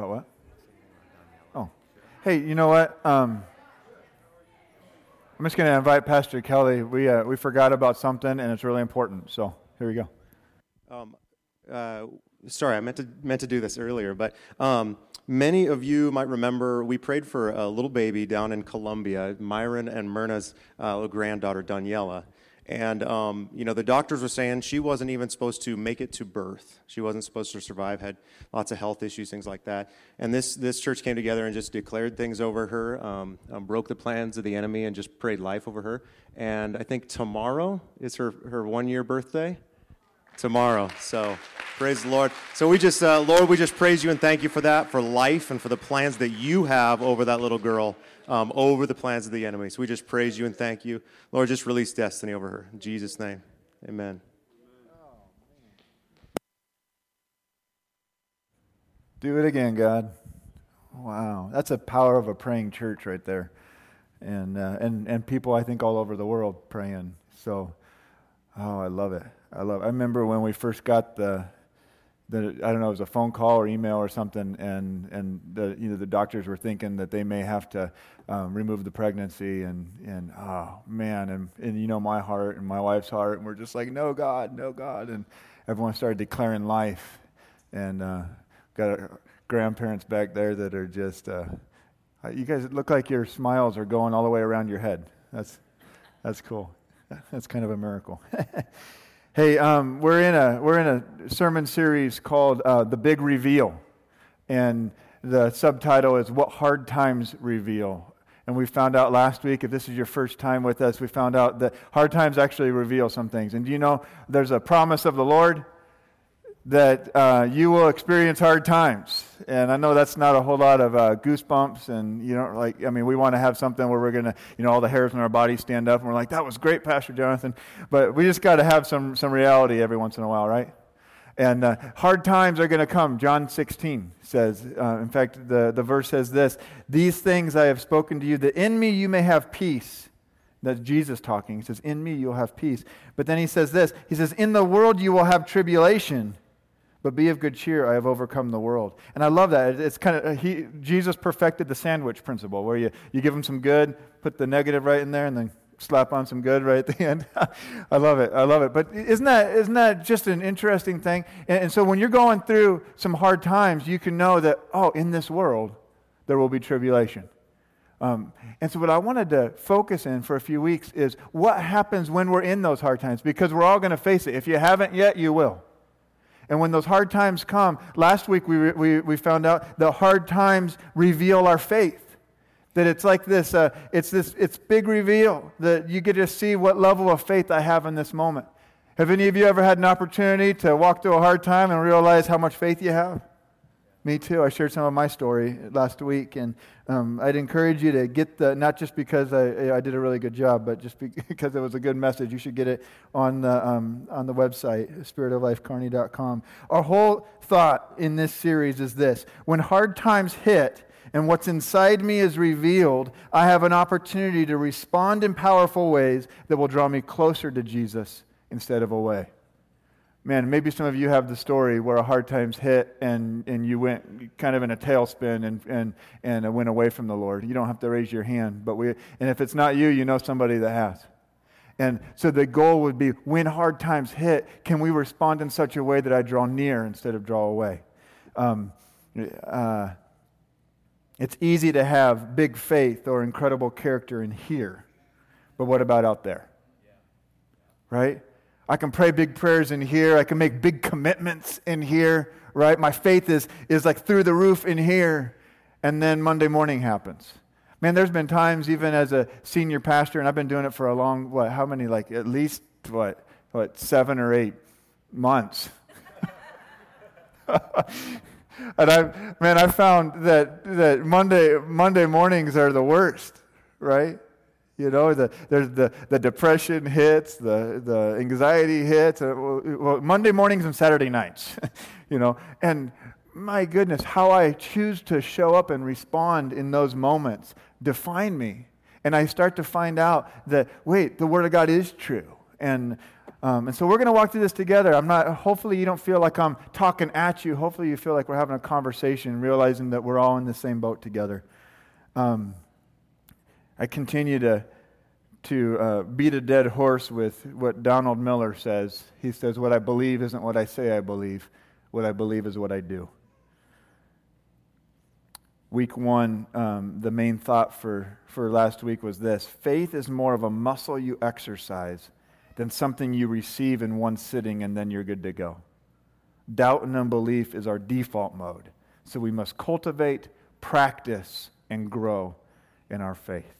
About what? Oh. Hey, you know what? Um, I'm just going to invite Pastor Kelly. We, uh, we forgot about something, and it's really important. So here we go. Um, uh, sorry, I meant to, meant to do this earlier, but um, many of you might remember we prayed for a little baby down in Colombia, Myron and Myrna's uh, granddaughter, Daniela. And, um, you know, the doctors were saying she wasn't even supposed to make it to birth. She wasn't supposed to survive, had lots of health issues, things like that. And this, this church came together and just declared things over her, um, um, broke the plans of the enemy, and just prayed life over her. And I think tomorrow is her, her one year birthday. Tomorrow. So praise the Lord. So we just, uh, Lord, we just praise you and thank you for that, for life, and for the plans that you have over that little girl um, over the plans of the enemy. So we just praise you and thank you. Lord, just release destiny over her. In Jesus' name, amen. Do it again, God. Wow, that's a power of a praying church right there, and uh, and and people I think all over the world praying. So, oh, I love it. I love. I remember when we first got the the, I don't know, it was a phone call or email or something, and and the you know the doctors were thinking that they may have to um, remove the pregnancy, and and oh man, and and you know my heart and my wife's heart, and we're just like no God, no God, and everyone started declaring life, and uh, got grandparents back there that are just, uh, you guys look like your smiles are going all the way around your head. That's that's cool. That's kind of a miracle. Hey, um, we're in a we're in a sermon series called uh, "The Big Reveal," and the subtitle is "What Hard Times Reveal." And we found out last week, if this is your first time with us, we found out that hard times actually reveal some things. And do you know there's a promise of the Lord that uh, you will experience hard times. And I know that's not a whole lot of uh, goosebumps, and you know, like I mean, we want to have something where we're gonna, you know, all the hairs on our body stand up, and we're like, "That was great, Pastor Jonathan." But we just got to have some some reality every once in a while, right? And uh, hard times are going to come. John 16 says, uh, in fact, the, the verse says this These things I have spoken to you, that in me you may have peace. That's Jesus talking. He says, In me you'll have peace. But then he says this He says, In the world you will have tribulation. But be of good cheer, I have overcome the world. And I love that. It's kind of, he, Jesus perfected the sandwich principle where you, you give him some good, put the negative right in there, and then slap on some good right at the end. I love it. I love it. But isn't that, isn't that just an interesting thing? And, and so when you're going through some hard times, you can know that, oh, in this world, there will be tribulation. Um, and so, what I wanted to focus in for a few weeks is what happens when we're in those hard times, because we're all going to face it. If you haven't yet, you will. And when those hard times come, last week we, we, we found out that hard times reveal our faith. That it's like this, uh, it's this, it's big reveal that you get to see what level of faith I have in this moment. Have any of you ever had an opportunity to walk through a hard time and realize how much faith you have? Me too. I shared some of my story last week, and um, I'd encourage you to get the, not just because I, I did a really good job, but just because it was a good message. You should get it on the, um, on the website, spiritoflifekearney.com. Our whole thought in this series is this when hard times hit, and what's inside me is revealed, I have an opportunity to respond in powerful ways that will draw me closer to Jesus instead of away man, maybe some of you have the story where a hard times hit and, and you went kind of in a tailspin and, and, and went away from the Lord. You don't have to raise your hand, but we, and if it's not you, you know somebody that has. And so the goal would be when hard times hit, can we respond in such a way that I draw near instead of draw away? Um, uh, it's easy to have big faith or incredible character in here, but what about out there? Right? I can pray big prayers in here. I can make big commitments in here, right? My faith is, is like through the roof in here. And then Monday morning happens. Man, there's been times, even as a senior pastor, and I've been doing it for a long, what, how many, like at least, what, what, seven or eight months. and I, man, I found that, that Monday, Monday mornings are the worst, right? You know, the, the, the depression hits, the, the anxiety hits, well, Monday mornings and Saturday nights, you know. And my goodness, how I choose to show up and respond in those moments define me. And I start to find out that, wait, the Word of God is true. And Um, and so we're going to walk through this together. I'm not, hopefully, you don't feel like I'm talking at you. Hopefully, you feel like we're having a conversation, realizing that we're all in the same boat together. Um, I continue to, to uh, beat a dead horse with what Donald Miller says. He says, What I believe isn't what I say I believe, what I believe is what I do. Week one, um, the main thought for, for last week was this faith is more of a muscle you exercise than something you receive in one sitting and then you're good to go. Doubt and unbelief is our default mode. So we must cultivate, practice, and grow in our faith.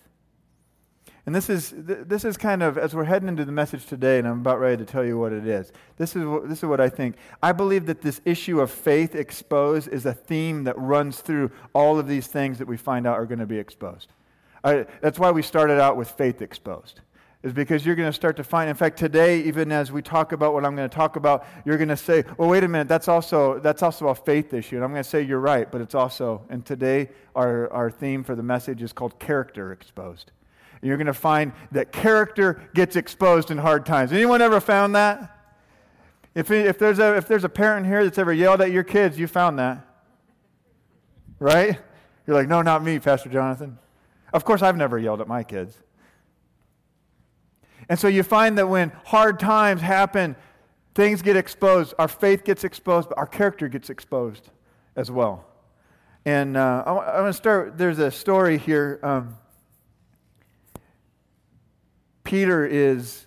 And this is, this is kind of, as we're heading into the message today, and I'm about ready to tell you what it is, this is, this is what I think. I believe that this issue of faith exposed is a theme that runs through all of these things that we find out are going to be exposed. I, that's why we started out with faith exposed is because you're going to start to find in fact today even as we talk about what i'm going to talk about you're going to say well wait a minute that's also that's also a faith issue and i'm going to say you're right but it's also and today our, our theme for the message is called character exposed you're going to find that character gets exposed in hard times anyone ever found that if, if, there's a, if there's a parent here that's ever yelled at your kids you found that right you're like no not me pastor jonathan of course i've never yelled at my kids and so you find that when hard times happen, things get exposed. Our faith gets exposed, but our character gets exposed as well. And uh, I, I want to start. There's a story here. Um, Peter is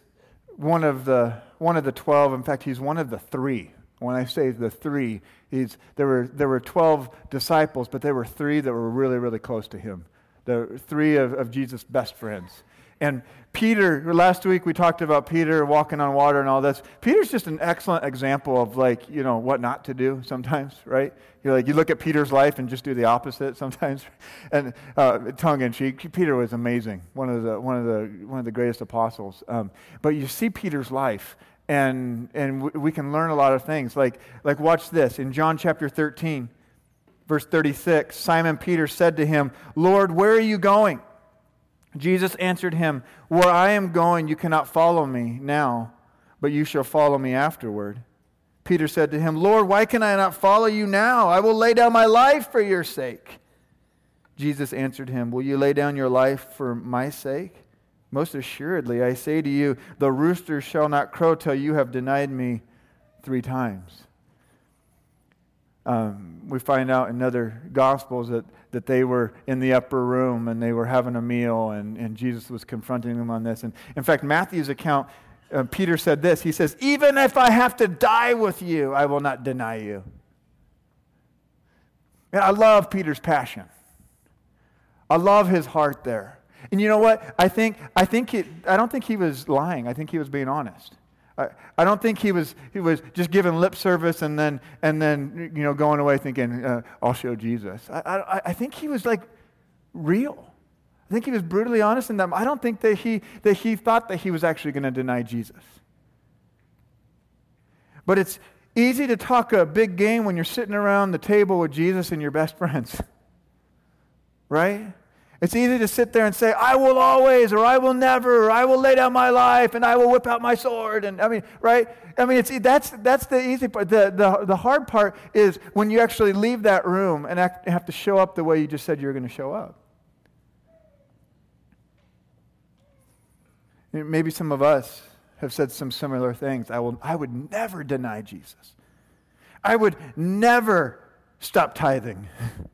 one of the one of the twelve. In fact, he's one of the three. When I say the three, he's, there were there were twelve disciples, but there were three that were really really close to him. The three of, of Jesus' best friends. And Peter, last week we talked about Peter walking on water and all this. Peter's just an excellent example of like, you know, what not to do sometimes, right? You're like, you look at Peter's life and just do the opposite sometimes. And uh, tongue in cheek, Peter was amazing, one of the, one of the, one of the greatest apostles. Um, but you see Peter's life and, and we can learn a lot of things. Like, like watch this. In John chapter 13, verse 36, Simon Peter said to him, Lord, where are you going? Jesus answered him, Where I am going, you cannot follow me now, but you shall follow me afterward. Peter said to him, Lord, why can I not follow you now? I will lay down my life for your sake. Jesus answered him, Will you lay down your life for my sake? Most assuredly, I say to you, the rooster shall not crow till you have denied me three times. Um, we find out in other gospels that, that they were in the upper room and they were having a meal and, and jesus was confronting them on this. And in fact matthew's account uh, peter said this. He says even if i have to die with you i will not deny you. And i love peter's passion. I love his heart there. And you know what? I think i think it, i don't think he was lying. I think he was being honest I, I don't think he was, he was just giving lip service and then, and then you know, going away thinking, uh, I'll show Jesus. I, I, I think he was like real. I think he was brutally honest in that. I don't think that he, that he thought that he was actually going to deny Jesus. But it's easy to talk a big game when you're sitting around the table with Jesus and your best friends. Right? It's easy to sit there and say, I will always, or I will never, or I will lay down my life, and I will whip out my sword. And I mean, right? I mean, it's, that's, that's the easy part. The, the, the hard part is when you actually leave that room and act, have to show up the way you just said you were going to show up. Maybe some of us have said some similar things. I, will, I would never deny Jesus. I would never stop tithing.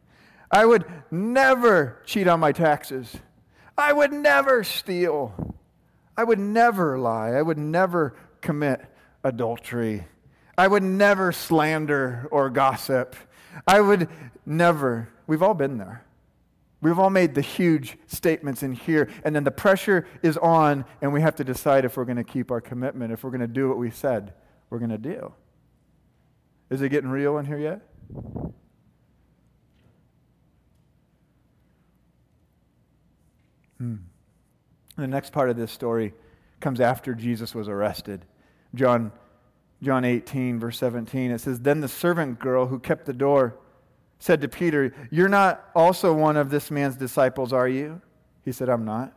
I would never cheat on my taxes. I would never steal. I would never lie. I would never commit adultery. I would never slander or gossip. I would never. We've all been there. We've all made the huge statements in here, and then the pressure is on, and we have to decide if we're going to keep our commitment, if we're going to do what we said we're going to do. Is it getting real in here yet? The next part of this story comes after Jesus was arrested. John, John 18, verse 17, it says, Then the servant girl who kept the door said to Peter, You're not also one of this man's disciples, are you? He said, I'm not.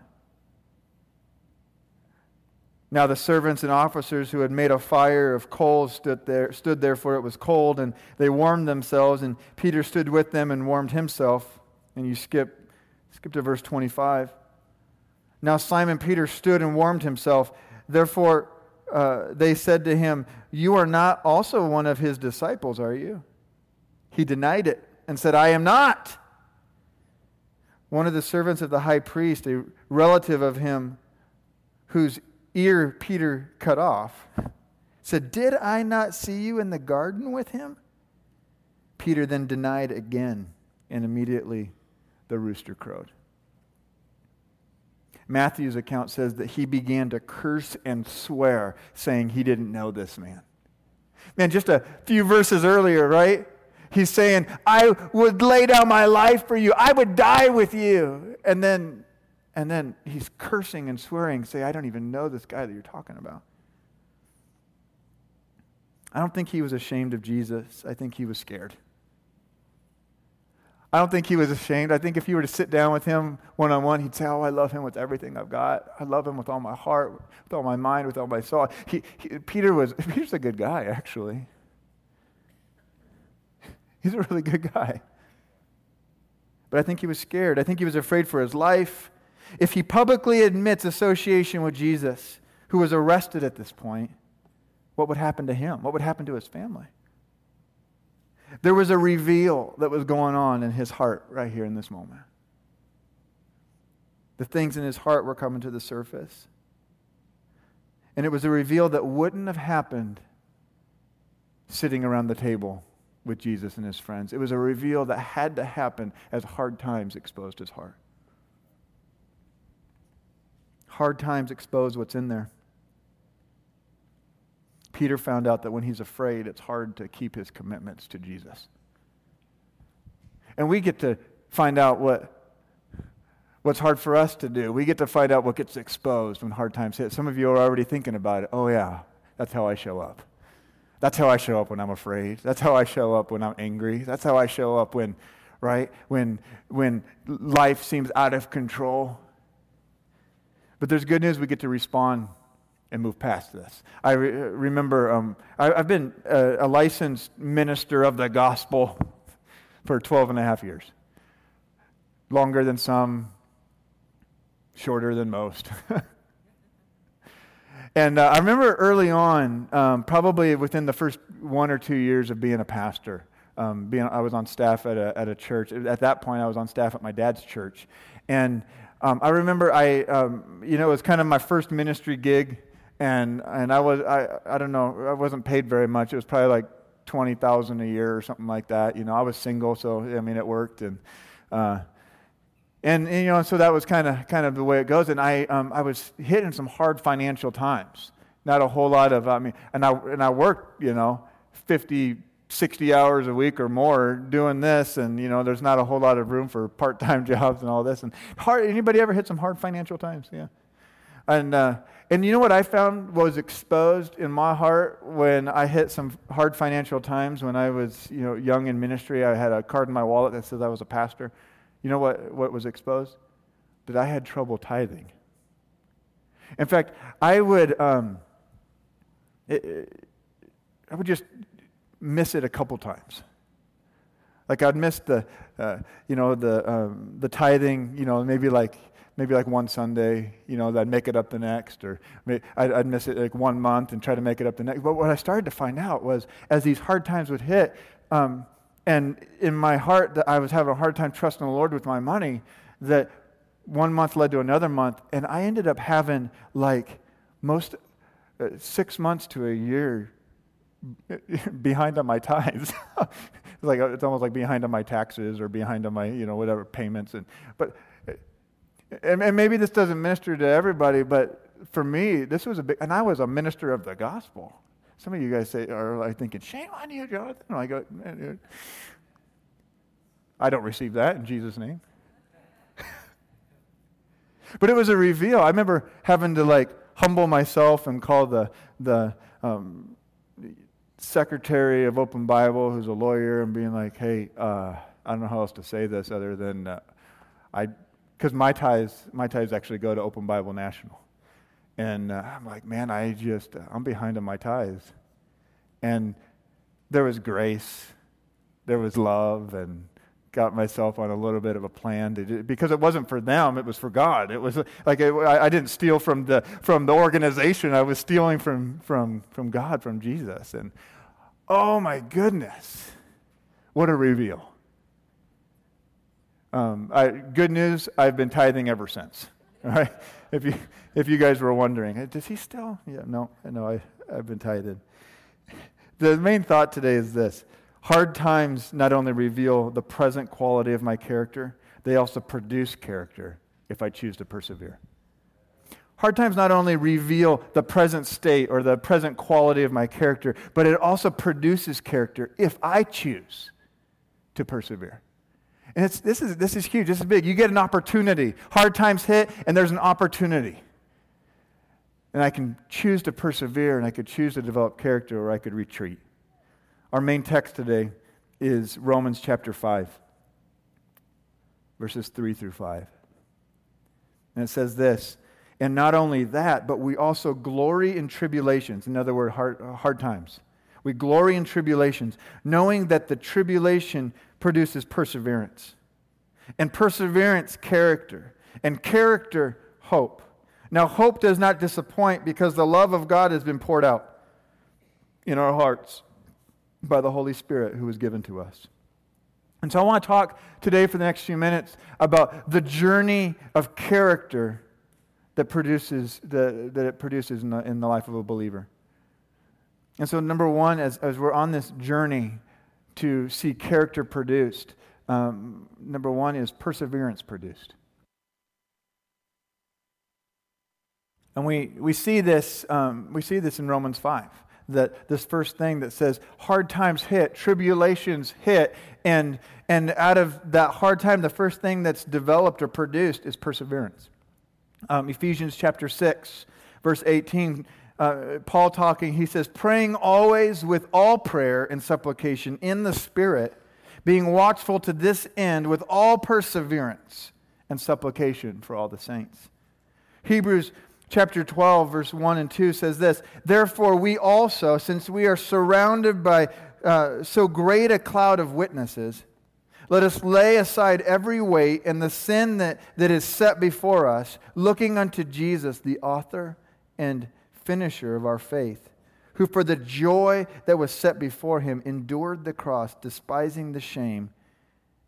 Now the servants and officers who had made a fire of coals stood there, stood there, for it was cold, and they warmed themselves. And Peter stood with them and warmed himself. And you skip, skip to verse 25. Now Simon Peter stood and warmed himself. Therefore, uh, they said to him, You are not also one of his disciples, are you? He denied it and said, I am not. One of the servants of the high priest, a relative of him, whose ear Peter cut off, said, Did I not see you in the garden with him? Peter then denied again, and immediately the rooster crowed. Matthew's account says that he began to curse and swear, saying he didn't know this man. Man, just a few verses earlier, right? He's saying, I would lay down my life for you. I would die with you. And then and then he's cursing and swearing, say, I don't even know this guy that you're talking about. I don't think he was ashamed of Jesus. I think he was scared. I don't think he was ashamed. I think if you were to sit down with him one on one, he'd say, Oh, I love him with everything I've got. I love him with all my heart, with all my mind, with all my soul. He, he, Peter was, Peter's a good guy, actually. He's a really good guy. But I think he was scared. I think he was afraid for his life if he publicly admits association with Jesus, who was arrested at this point, what would happen to him? What would happen to his family? There was a reveal that was going on in his heart right here in this moment. The things in his heart were coming to the surface. And it was a reveal that wouldn't have happened sitting around the table with Jesus and his friends. It was a reveal that had to happen as hard times exposed his heart. Hard times expose what's in there. Peter found out that when he's afraid, it's hard to keep his commitments to Jesus. And we get to find out what, what's hard for us to do. We get to find out what gets exposed when hard times hit. Some of you are already thinking about it. Oh, yeah, that's how I show up. That's how I show up when I'm afraid. That's how I show up when I'm angry. That's how I show up when, right, when, when life seems out of control. But there's good news we get to respond and move past this. I re- remember um, I, have been a, a, licensed minister of the gospel for 12 and a half years. Longer than some, shorter than most. and uh, I remember early on, um, probably within the first one or two years of being a pastor, um, being, I was on staff at a, at a church. At that point, I was on staff at my dad's church. And um, I remember I, um, you know, it was kind of my first ministry gig, and and I was I I don't know I wasn't paid very much. It was probably like twenty thousand a year or something like that. You know, I was single, so I mean it worked, and uh, and, and, you know, so that was kind of kind of the way it goes. And I um, I was hitting some hard financial times. Not a whole lot of I mean, and I and I worked, you know, fifty 60 hours a week or more doing this and you know there's not a whole lot of room for part-time jobs and all this and hard anybody ever hit some hard financial times yeah and uh, and you know what i found was exposed in my heart when i hit some hard financial times when i was you know young in ministry. I had a card in my wallet that says i was a pastor. You know what, what was exposed? That i had trouble tithing. In fact i would um, it, it, i would just miss it a couple times. Like I'd miss the, uh, you know, the um, the tithing, you know, maybe like maybe like one Sunday, you know, that I'd make it up the next, or I'd, I'd miss it like one month and try to make it up the next. But what I started to find out was as these hard times would hit, um, and in my heart that I was having a hard time trusting the Lord with my money, that one month led to another month, and I ended up having like most uh, six months to a year behind on my tithes. it's like it's almost like behind on my taxes or behind on my you know whatever payments and but and, and maybe this doesn't minister to everybody, but for me this was a big and I was a minister of the gospel. Some of you guys say are like thinking shame on you, Jonathan. I go, I don't receive that in Jesus' name. but it was a reveal. I remember having to like humble myself and call the the um, secretary of Open Bible who's a lawyer and being like, hey, uh, I don't know how else to say this other than uh, I, because my ties, my ties actually go to Open Bible National. And uh, I'm like, man, I just, uh, I'm behind on my tithes. And there was grace, there was love, and got myself on a little bit of a plan do, because it wasn't for them it was for god it was like it, I, didn't steal from the from the organization i was stealing from from from god from jesus and oh my goodness what a reveal um, I, good news i've been tithing ever since. All right? If you if you guys were wondering does he still? Yeah no no I, i've been tithing. The main thought today is this. Hard times not only reveal the present quality of my character, they also produce character if I choose to persevere. Hard times not only reveal the present state or the present quality of my character, but it also produces character if I choose to persevere. And this, is, this is huge. This is big. You get an opportunity. Hard times hit, and there's an opportunity. And I can choose to persevere, and I could choose to develop character, or I could retreat. Our main text today is Romans chapter 5, verses 3 through 5. And it says this And not only that, but we also glory in tribulations. In other words, hard, hard times. We glory in tribulations, knowing that the tribulation produces perseverance, and perseverance, character, and character, hope. Now, hope does not disappoint because the love of God has been poured out in our hearts by the Holy Spirit who was given to us. And so I want to talk today for the next few minutes about the journey of character that produces the, that it produces in the, in the life of a believer. And so, number one, as, as we're on this journey to see character produced, um, number one is perseverance produced. And we, we, see this, um, we see this in Romans 5 that this first thing that says hard times hit, tribulations hit, and, and out of that hard time, the first thing that's developed or produced is perseverance. Um, Ephesians chapter 6, verse 18, uh, Paul talking, he says, praying always with all prayer and supplication in the Spirit, being watchful to this end with all perseverance and supplication for all the saints. Hebrews chapter 12, verse 1 and 2 says this Therefore, we also, since we are surrounded by uh, so great a cloud of witnesses, let us lay aside every weight and the sin that, that is set before us, looking unto Jesus, the author and finisher of our faith, who for the joy that was set before him endured the cross, despising the shame,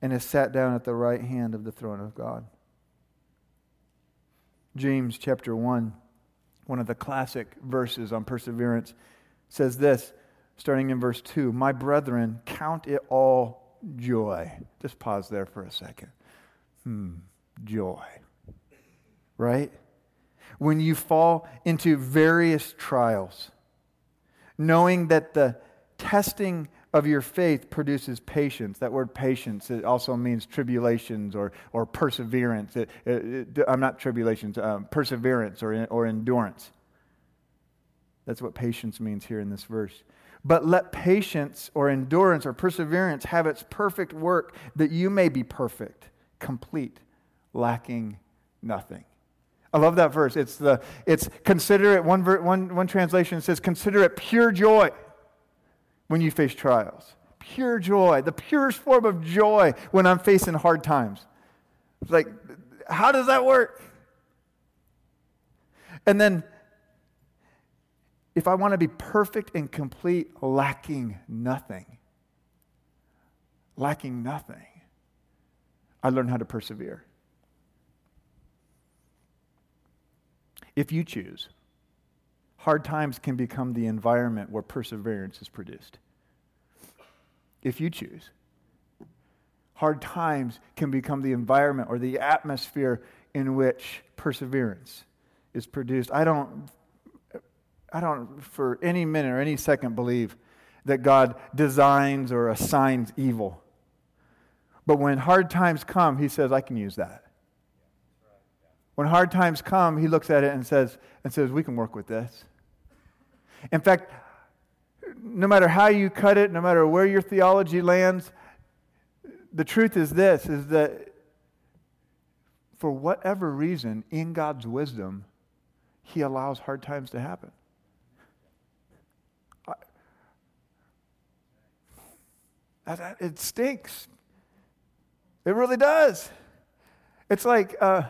and has sat down at the right hand of the throne of God. James chapter 1, one of the classic verses on perseverance, says this, starting in verse 2 My brethren, count it all joy. Just pause there for a second. Hmm, joy. Right? When you fall into various trials, knowing that the testing of your faith produces patience. That word patience, it also means tribulations or, or perseverance. It, it, it, I'm not tribulations, um, perseverance or, or endurance. That's what patience means here in this verse. But let patience or endurance or perseverance have its perfect work, that you may be perfect, complete, lacking nothing. I love that verse. It's the it's consider it one one one translation says consider it pure joy when you face trials. Pure joy, the purest form of joy when I'm facing hard times. It's like, how does that work? And then, if I want to be perfect and complete, lacking nothing, lacking nothing, I learn how to persevere. If you choose, hard times can become the environment where perseverance is produced. If you choose, hard times can become the environment or the atmosphere in which perseverance is produced. I don't, I don't for any minute or any second believe that God designs or assigns evil. But when hard times come, He says, I can use that. When hard times come, He looks at it and says, and says, We can work with this. In fact, no matter how you cut it, no matter where your theology lands, the truth is this is that for whatever reason, in God's wisdom, He allows hard times to happen. It stinks. It really does. It's like, uh,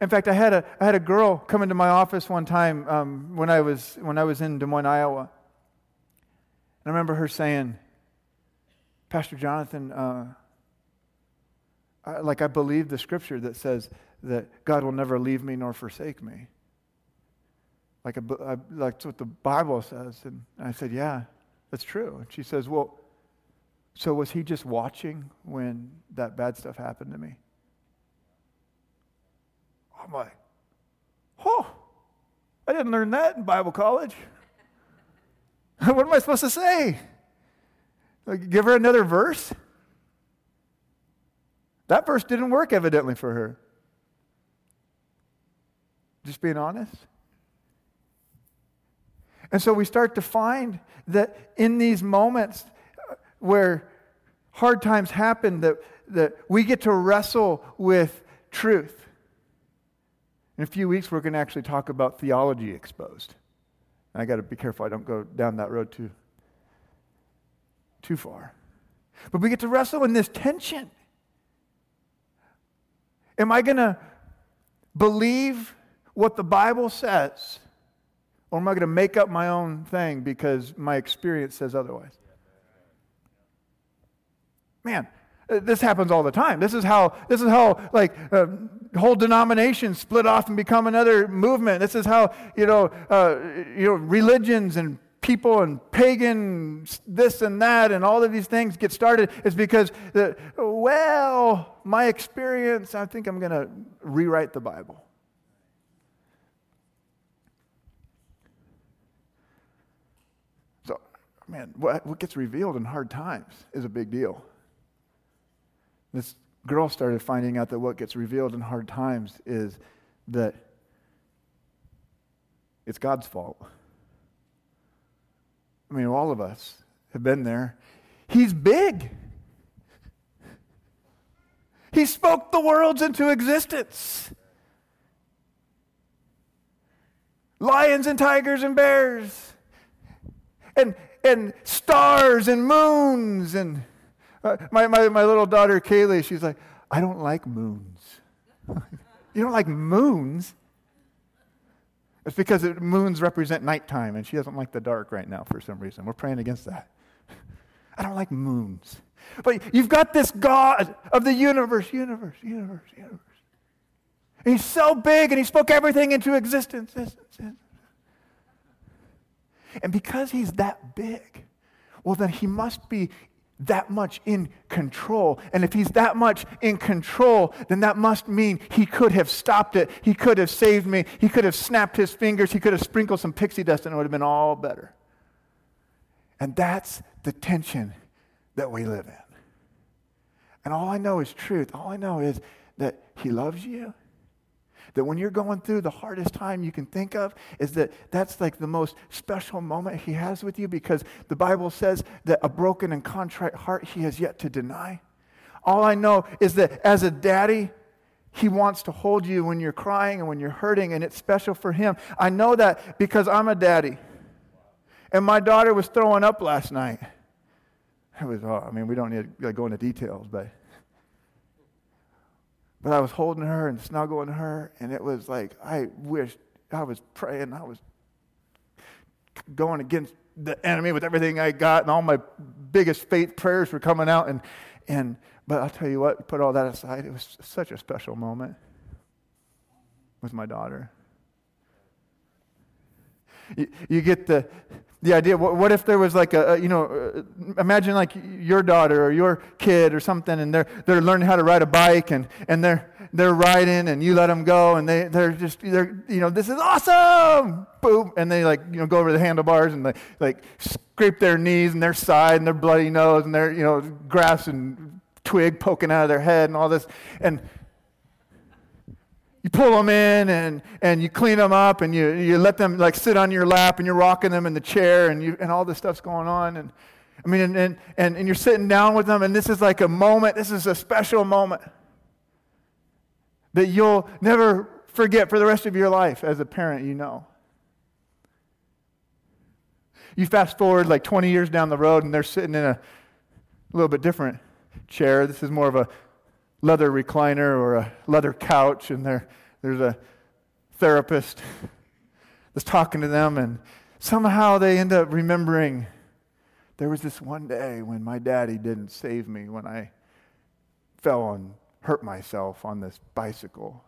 in fact, I had a, I had a girl come into my office one time um, when, I was, when I was in Des Moines, Iowa. And I remember her saying, Pastor Jonathan, uh, I, like I believe the scripture that says that God will never leave me nor forsake me. Like, a, I, like that's what the Bible says. And I said, Yeah, that's true. And she says, Well, so was he just watching when that bad stuff happened to me? I'm like, oh, I didn't learn that in Bible college. what am I supposed to say? Like, give her another verse? That verse didn't work, evidently, for her. Just being honest. And so we start to find that in these moments uh, where hard times happen, that, that we get to wrestle with truth. In a few weeks, we're going to actually talk about theology exposed. I got to be careful I don't go down that road too, too far. But we get to wrestle in this tension. Am I going to believe what the Bible says, or am I going to make up my own thing because my experience says otherwise? Man, this happens all the time. This is how, this is how like, uh, whole denominations split off and become another movement. This is how, you know, uh, you know, religions and people and pagan this and that and all of these things get started is because, the, well, my experience, I think I'm going to rewrite the Bible. So, man, what, what gets revealed in hard times is a big deal. This girl started finding out that what gets revealed in hard times is that it's God's fault. I mean, all of us have been there. He's big. He spoke the worlds into existence. Lions and tigers and bears, and, and stars and moons and uh, my, my, my little daughter, Kaylee, she's like, I don't like moons. you don't like moons? It's because it, moons represent nighttime, and she doesn't like the dark right now for some reason. We're praying against that. I don't like moons. But you've got this God of the universe, universe, universe, universe. And he's so big, and he spoke everything into existence. And because he's that big, well, then he must be that much in control. And if he's that much in control, then that must mean he could have stopped it. He could have saved me. He could have snapped his fingers. He could have sprinkled some pixie dust and it would have been all better. And that's the tension that we live in. And all I know is truth. All I know is that he loves you that when you're going through the hardest time you can think of, is that that's like the most special moment he has with you because the Bible says that a broken and contrite heart he has yet to deny. All I know is that as a daddy, he wants to hold you when you're crying and when you're hurting, and it's special for him. I know that because I'm a daddy. And my daughter was throwing up last night. It was, oh, I mean, we don't need to go into details, but but I was holding her and snuggling her, and it was like I wished I was praying. I was going against the enemy with everything I got, and all my biggest faith prayers were coming out. And, and but I'll tell you what, put all that aside, it was such a special moment with my daughter. You, you get the, the idea what, if there was like a, a, you know uh, imagine like your daughter or your kid or something and they're, they're learning how to ride a bike and, and they're, they're riding and you let them go and they, they're just they're you know this is awesome! Boom! And they like you know go over the handlebars and they like scrape their knees and their side and their bloody nose and their you know grass and twig poking out of their head and all this. And you pull them in and, and you clean them up and you, you let them like sit on your lap and you're rocking them in the chair and, you, and all this stuff's going on. And I mean, and, and, and, and you're sitting down with them and this is like a moment, this is a special moment that you'll never forget for the rest of your life as a parent, you know. You fast forward like 20 years down the road, and they're sitting in a little bit different chair. This is more of a leather recliner or a leather couch, and there, there's a therapist that's talking to them, and somehow they end up remembering there was this one day when my daddy didn't save me when I fell and hurt myself on this bicycle.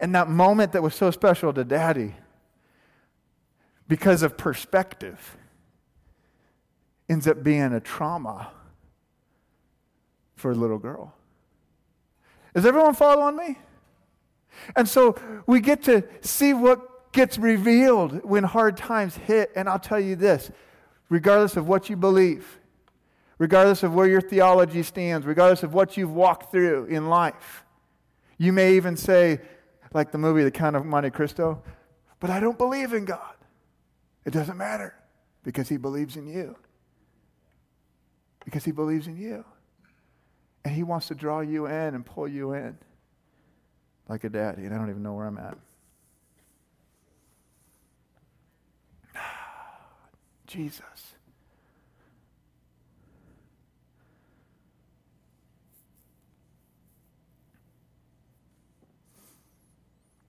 And that moment that was so special to daddy, because of perspective, ends up being a trauma for a little girl. Is everyone following me? And so we get to see what gets revealed when hard times hit. And I'll tell you this regardless of what you believe, regardless of where your theology stands, regardless of what you've walked through in life, you may even say, like the movie The Count of Monte Cristo, but I don't believe in God. It doesn't matter because he believes in you. Because he believes in you. And he wants to draw you in and pull you in like a daddy. And I don't even know where I'm at. Jesus.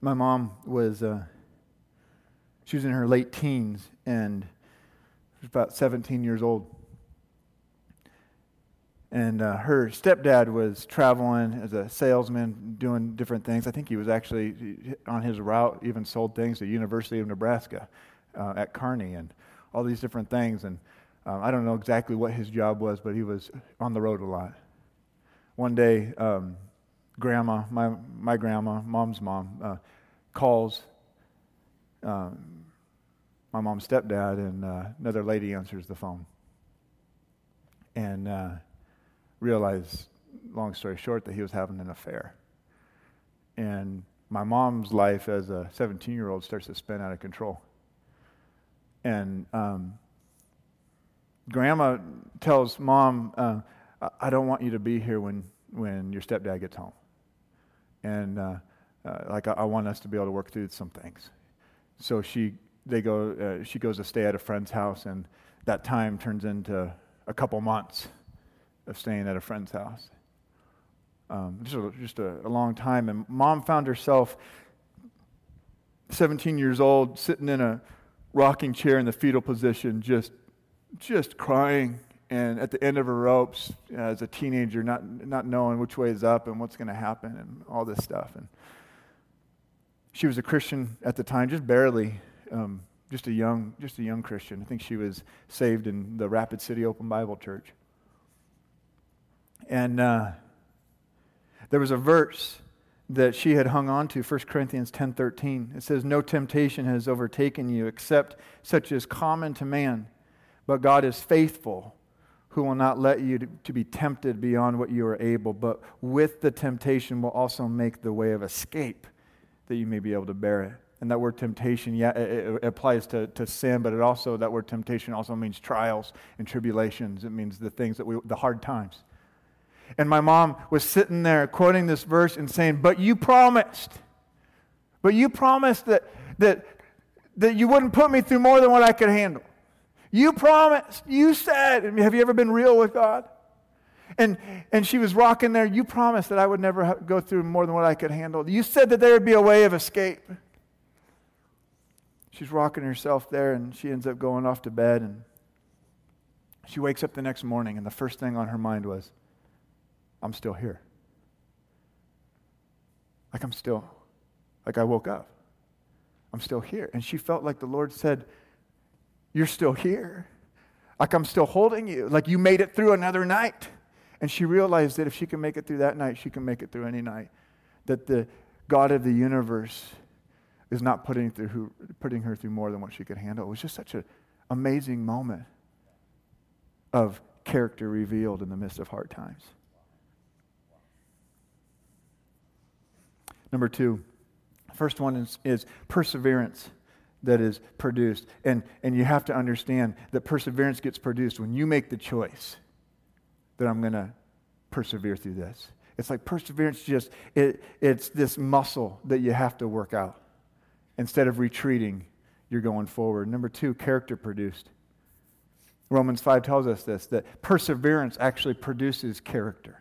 My mom was, uh, she was in her late teens and she was about 17 years old. And uh, her stepdad was traveling as a salesman, doing different things. I think he was actually on his route, even sold things to University of Nebraska uh, at Kearney and all these different things. And um, I don't know exactly what his job was, but he was on the road a lot. One day, um, grandma, my, my grandma, mom's mom, uh, calls um, my mom's stepdad, and uh, another lady answers the phone. And uh, realize, long story short, that he was having an affair. And my mom's life as a 17 year old starts to spin out of control. And um, grandma tells mom, uh, I don't want you to be here when, when your stepdad gets home. And uh, uh, like I, I, want us to be able to work through some things. So she they go uh, she goes to stay at a friend's house, and that time turns into a couple months of staying at a friend's house. Um, just a, just a, a long time, and mom found herself 17 years old, sitting in a rocking chair in the fetal position, just just crying and at the end of her ropes as a teenager, not, not knowing which way is up and what's going to happen and all this stuff. And she was a Christian at the time, just barely, um, just a young, just a young Christian. I think she was saved in the Rapid City Open Bible Church. And uh, there was a verse that she had hung on to 1 corinthians 10.13 it says no temptation has overtaken you except such as common to man but god is faithful who will not let you to, be tempted beyond what you are able but with the temptation will also make the way of escape that you may be able to bear it. And that word temptation, yeah, it, it applies to, to sin, but it also, that word temptation also means trials and tribulations. It means the things that we, the hard times. And my mom was sitting there quoting this verse and saying, But you promised, but you promised that, that, that you wouldn't put me through more than what I could handle. You promised, you said, have you ever been real with God? And, and she was rocking there. You promised that I would never go through more than what I could handle. You said that there would be a way of escape. She's rocking herself there, and she ends up going off to bed. And she wakes up the next morning, and the first thing on her mind was, I'm still here. Like I'm still, like I woke up. I'm still here. And she felt like the Lord said, You're still here. Like I'm still holding you. Like you made it through another night. And she realized that if she can make it through that night, she can make it through any night. That the God of the universe is not putting, through, putting her through more than what she could handle. It was just such an amazing moment of character revealed in the midst of hard times. Number two, first one is, is perseverance that is produced. And, and you have to understand that perseverance gets produced when you make the choice that I'm going to persevere through this. It's like perseverance, just it, it's this muscle that you have to work out. Instead of retreating, you're going forward. Number two, character produced. Romans 5 tells us this that perseverance actually produces character.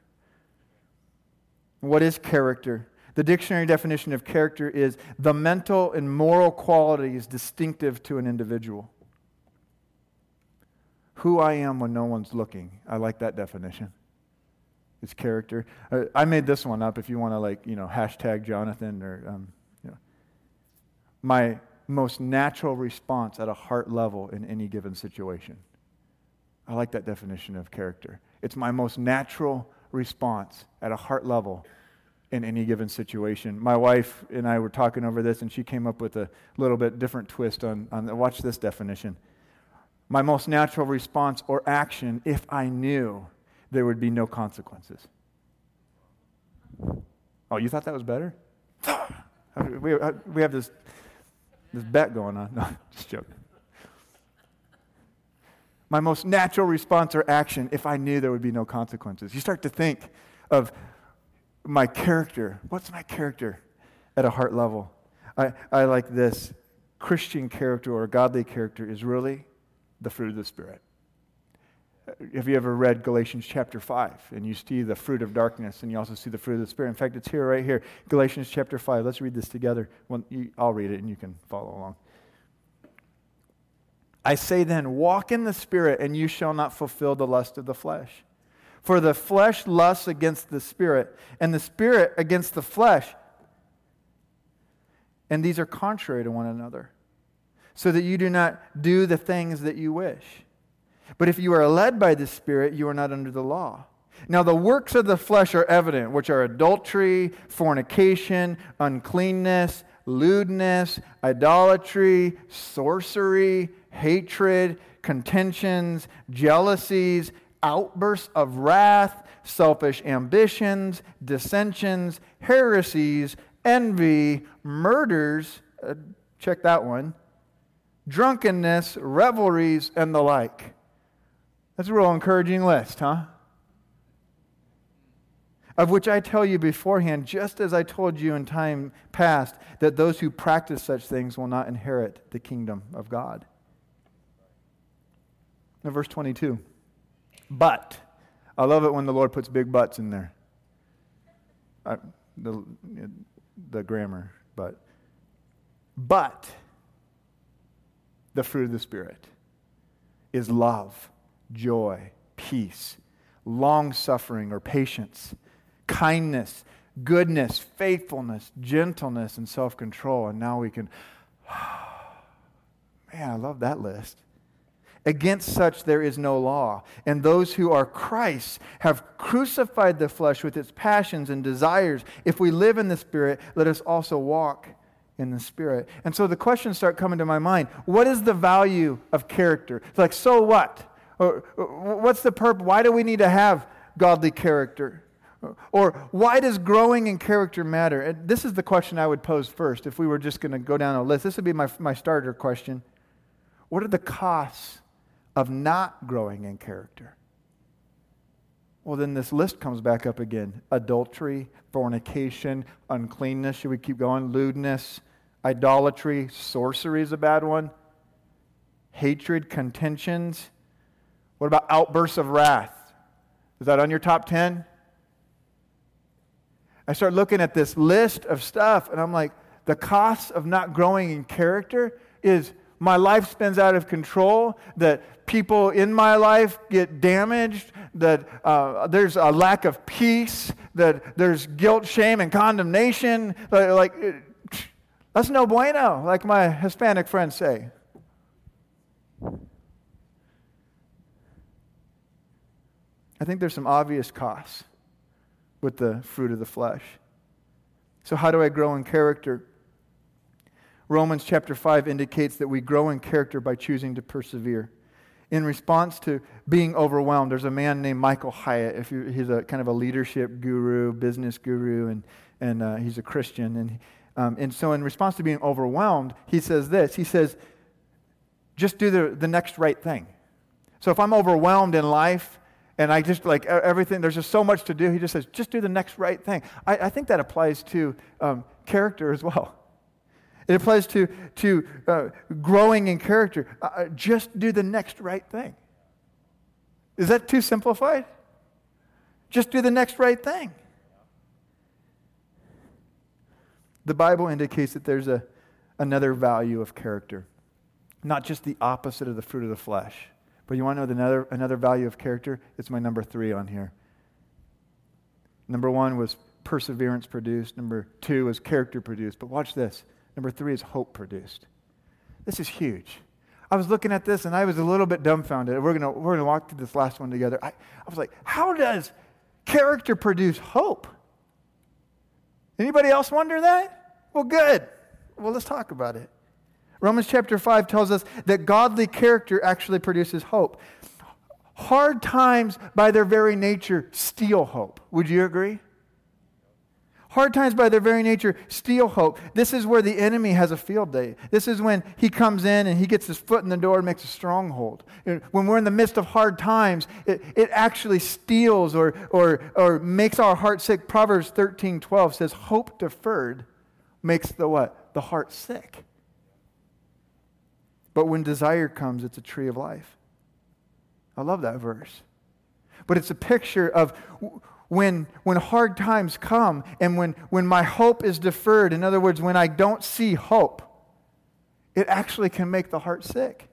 What is character? The dictionary definition of character is the mental and moral qualities distinctive to an individual. Who I am when no one's looking. I like that definition. It's character. Uh, I made this one up if you want to, like, you know, hashtag Jonathan or, um, you know. My most natural response at a heart level in any given situation. I like that definition of character. It's my most natural response at a heart level in any given situation. My wife and I were talking over this, and she came up with a little bit different twist on, on watch this definition. My most natural response or action if I knew there would be no consequences. Oh, you thought that was better? we, we have this, this bet going on. No, just joking my most natural response or action if I knew there would be no consequences. You start to think of my character. What's my character at a heart level? I, I like this Christian character or godly character is really the fruit of the Spirit. Have you ever read Galatians chapter 5 and you see the fruit of darkness and you also see the fruit of the Spirit? In fact, it's here, right here. Galatians chapter 5. Let's read this together. Well, I'll read it and you can follow along. I say then, walk in the Spirit, and you shall not fulfill the lust of the flesh. For the flesh lusts against the Spirit, and the Spirit against the flesh. And these are contrary to one another, so that you do not do the things that you wish. But if you are led by the Spirit, you are not under the law. Now, the works of the flesh are evident, which are adultery, fornication, uncleanness, lewdness, idolatry, sorcery hatred, contentions, jealousies, outbursts of wrath, selfish ambitions, dissensions, heresies, envy, murders. Uh, check that one. Drunkenness, revelries, and the like. That's a real encouraging list, huh? Of which I tell you beforehand, just as I told you in time past, that those who practice such things will not inherit the kingdom of God. Now, verse 22. But. I love it when the Lord puts big buts in there. I, the, the grammar, but. But the fruit of the Spirit is love, joy, peace, long suffering or patience, kindness, goodness, faithfulness, gentleness, and self control. And now we can, man, I love that list. Against such there is no law. And those who are Christ have crucified the flesh with its passions and desires. If we live in the Spirit, let us also walk in the Spirit. And so the questions start coming to my mind What is the value of character? It's like, so what? Or, what's the purpose? Why do we need to have godly character? Or why does growing in character matter? And this is the question I would pose first if we were just going to go down a list. This would be my, my starter question. What are the costs of not growing in character. Well, then this list comes back up again adultery, fornication, uncleanness. Should we keep going? Lewdness, idolatry, sorcery is a bad one. Hatred, contentions. What about outbursts of wrath? Is that on your top 10? I start looking at this list of stuff and I'm like, the cost of not growing in character is my life spins out of control, that people in my life get damaged, that uh, there's a lack of peace, that there's guilt, shame, and condemnation. Like, that's no bueno, like my Hispanic friends say. I think there's some obvious costs with the fruit of the flesh. So, how do I grow in character? Romans chapter 5 indicates that we grow in character by choosing to persevere. In response to being overwhelmed, there's a man named Michael Hyatt. If he's a kind of a leadership guru, business guru, and, and uh, he's a Christian. And, um, and so, in response to being overwhelmed, he says this He says, just do the, the next right thing. So, if I'm overwhelmed in life And I just like everything, there's just so much to do. He just says, just do the next right thing. I, I think that applies to um, character as well. It applies to, to uh, growing in character. Uh, uh just do the next right thing. Is that too simplified? Just do the next right thing. The Bible indicates that there's a, another value of character, not just the opposite of the fruit of the flesh. But you want to know another, another value of character? It's my number three on here. Number one was perseverance produced. Number two was character produced. But watch this. Number three is hope produced. This is huge. I was looking at this and I was a little bit dumbfounded. We're going we're gonna walk through this last one together. I, I was like, how does character produce hope? Anybody else wonder that? Well, good. Well, let's talk about it. Romans chapter 5 tells us that godly character actually produces hope. Hard times, by their very nature, steal hope. Would you agree? Hard times, by their very nature, steal hope. This is where the enemy has a field day. This is when he comes in and he gets his foot in the door and makes a stronghold. When we're in the midst of hard times, it, it actually steals or, or, or makes our heart sick. Proverbs 13 12 says, Hope deferred makes the what? The heart sick. But when desire comes, it's a tree of life. I love that verse. But it's a picture of when, when hard times come and when, when my hope is deferred, in other words, when I don't see hope, it actually can make the heart sick.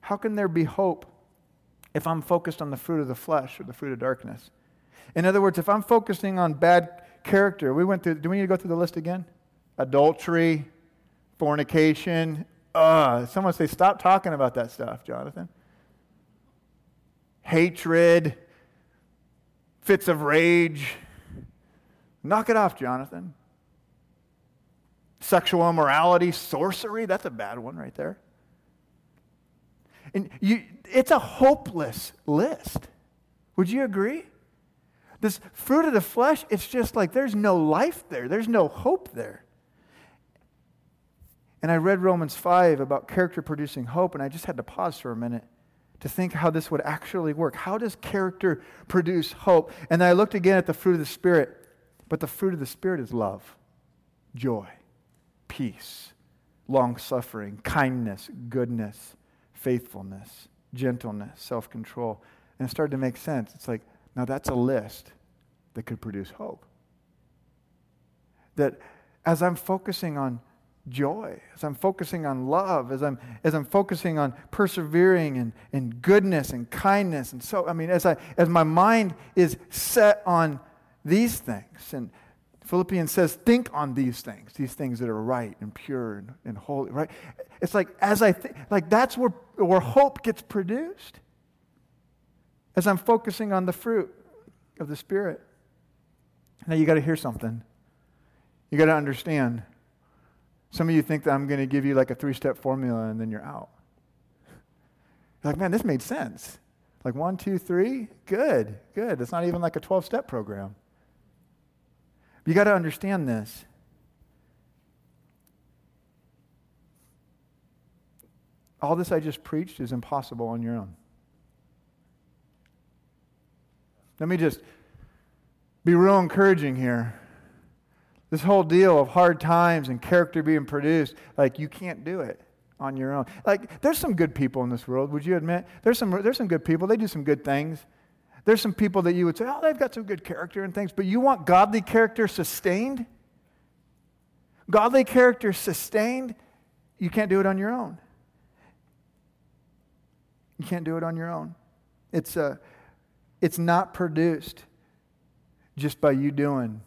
How can there be hope if I'm focused on the fruit of the flesh or the fruit of darkness? In other words, if I'm focusing on bad character, we went through, do we need to go through the list again? Adultery, fornication. Uh, someone say, stop talking about that stuff, Jonathan hatred, fits of rage. Knock it off, Jonathan. Sexual immorality, sorcery, that's a bad one right there. And you, it's a hopeless list. Would you agree? This fruit of the flesh, it's just like there's no life there, there's no hope there. And I read Romans 5 about character producing hope, and I just had to pause for a minute to think how this would actually work. How does character produce hope? And I looked again at the fruit of the Spirit, but the fruit of the Spirit is love, joy, peace, long suffering, kindness, goodness, faithfulness, gentleness, self control. And it started to make sense. It's like, now that's a list that could produce hope. That as I'm focusing on joy, as I'm focusing on love, as I'm, as I'm focusing on persevering and, and goodness and kindness. And so, I mean, as, I, as my mind is set on these things, and Philippians says, think on these things, these things that are right and pure and, and holy, right? It's like, as I think, like that's where, where hope gets produced. As I'm focusing on the fruit of the Spirit. Now, you got to hear something. You got to understand some of you think that I'm going to give you like a three step formula and then you're out. You're like, man, this made sense. Like one, two, three, good, good. It's not even like a 12 step program. You got to understand this. All this I just preached is impossible on your own. Let me just be real encouraging here. This whole deal of hard times and character being produced, like you can't do it on your own. Like there's some good people in this world, would you admit? There's some there's some good people. They do some good things. There's some people that you would say, "Oh, they've got some good character and things," but you want godly character sustained? Godly character sustained, you can't do it on your own. You can't do it on your own. It's uh, it's not produced just by you doing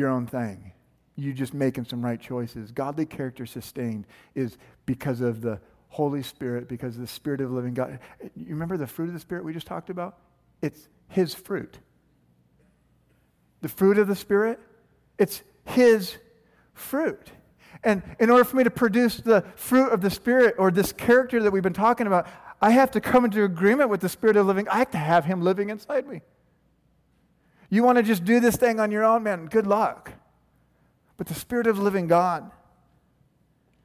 your own thing. You just making some right choices. Godly character sustained is because of the Holy Spirit, because the Spirit of living God. You remember the fruit of the Spirit we just talked about? It's His fruit. The fruit of the Spirit, it's His fruit. And in order for me to produce the fruit of the Spirit or this character that we've been talking about, I have to come into agreement with the Spirit of living. I have to have Him living inside me. You want to just do this thing on your own, man, good luck. But the Spirit of the living God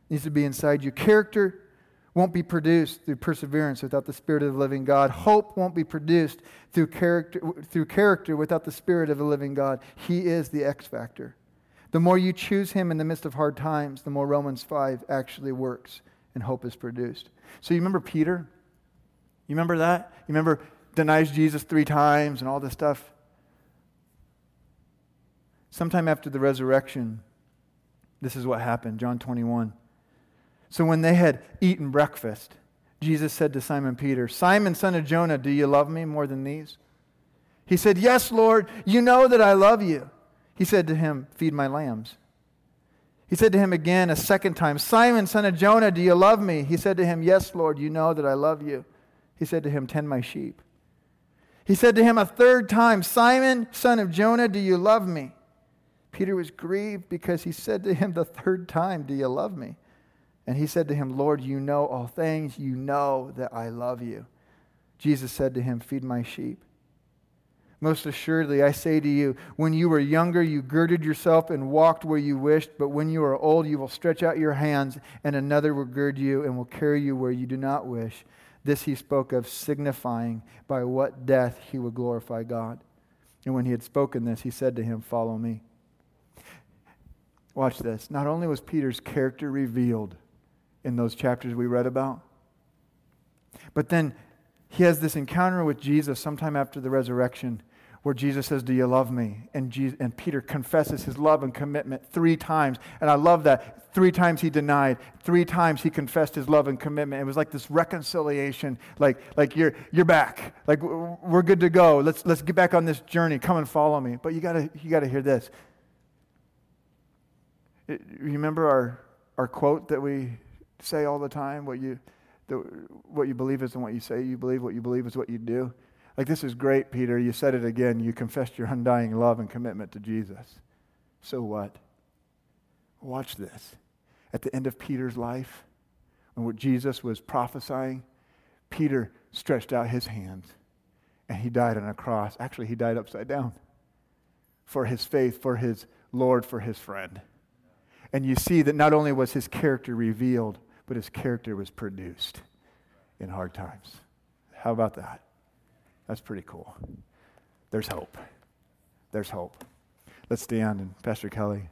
needs to be inside you. Character won't be produced through perseverance without the Spirit of the living God. Hope won't be produced through character, through character without the Spirit of the living God. He is the X factor. The more you choose Him in the midst of hard times, the more Romans 5 actually works and hope is produced. So you remember Peter? You remember that? You remember denies Jesus three times and all this stuff? Sometime after the resurrection, this is what happened, John 21. So when they had eaten breakfast, Jesus said to Simon Peter, Simon, son of Jonah, do you love me more than these? He said, Yes, Lord, you know that I love you. He said to him, Feed my lambs. He said to him again a second time, Simon, son of Jonah, do you love me? He said to him, Yes, Lord, you know that I love you. He said to him, Tend my sheep. He said to him a third time, Simon, son of Jonah, do you love me? Peter was grieved because he said to him the third time, Do you love me? And he said to him, Lord, you know all things. You know that I love you. Jesus said to him, Feed my sheep. Most assuredly, I say to you, when you were younger, you girded yourself and walked where you wished, but when you are old, you will stretch out your hands, and another will gird you and will carry you where you do not wish. This he spoke of, signifying by what death he would glorify God. And when he had spoken this, he said to him, Follow me. Watch this. Not only was Peter's character revealed, in those chapters we read about. But then he has this encounter with Jesus sometime after the resurrection where Jesus says, Do you love me? And, Jesus, and Peter confesses his love and commitment three times. And I love that. Three times he denied, three times he confessed his love and commitment. It was like this reconciliation, like, like you're, you're back. Like we're good to go. Let's, let's get back on this journey. Come and follow me. But you gotta, you gotta hear this. It, remember our, our quote that we say all the time. What you, the, what you believe isn't what you say. You believe what you believe is what you do. Like, this is great, Peter. You said it again. You confessed your undying love and commitment to Jesus. So what? Watch this. At the end of Peter's life, when what Jesus was prophesying, Peter stretched out his hands and he died on a cross. Actually, he died upside down for his faith, for his Lord, for his friend. And you see that not only was his character revealed, but his character was produced in hard times. How about that? That's pretty cool. There's hope. There's hope. Let's stand and Pastor Kelly.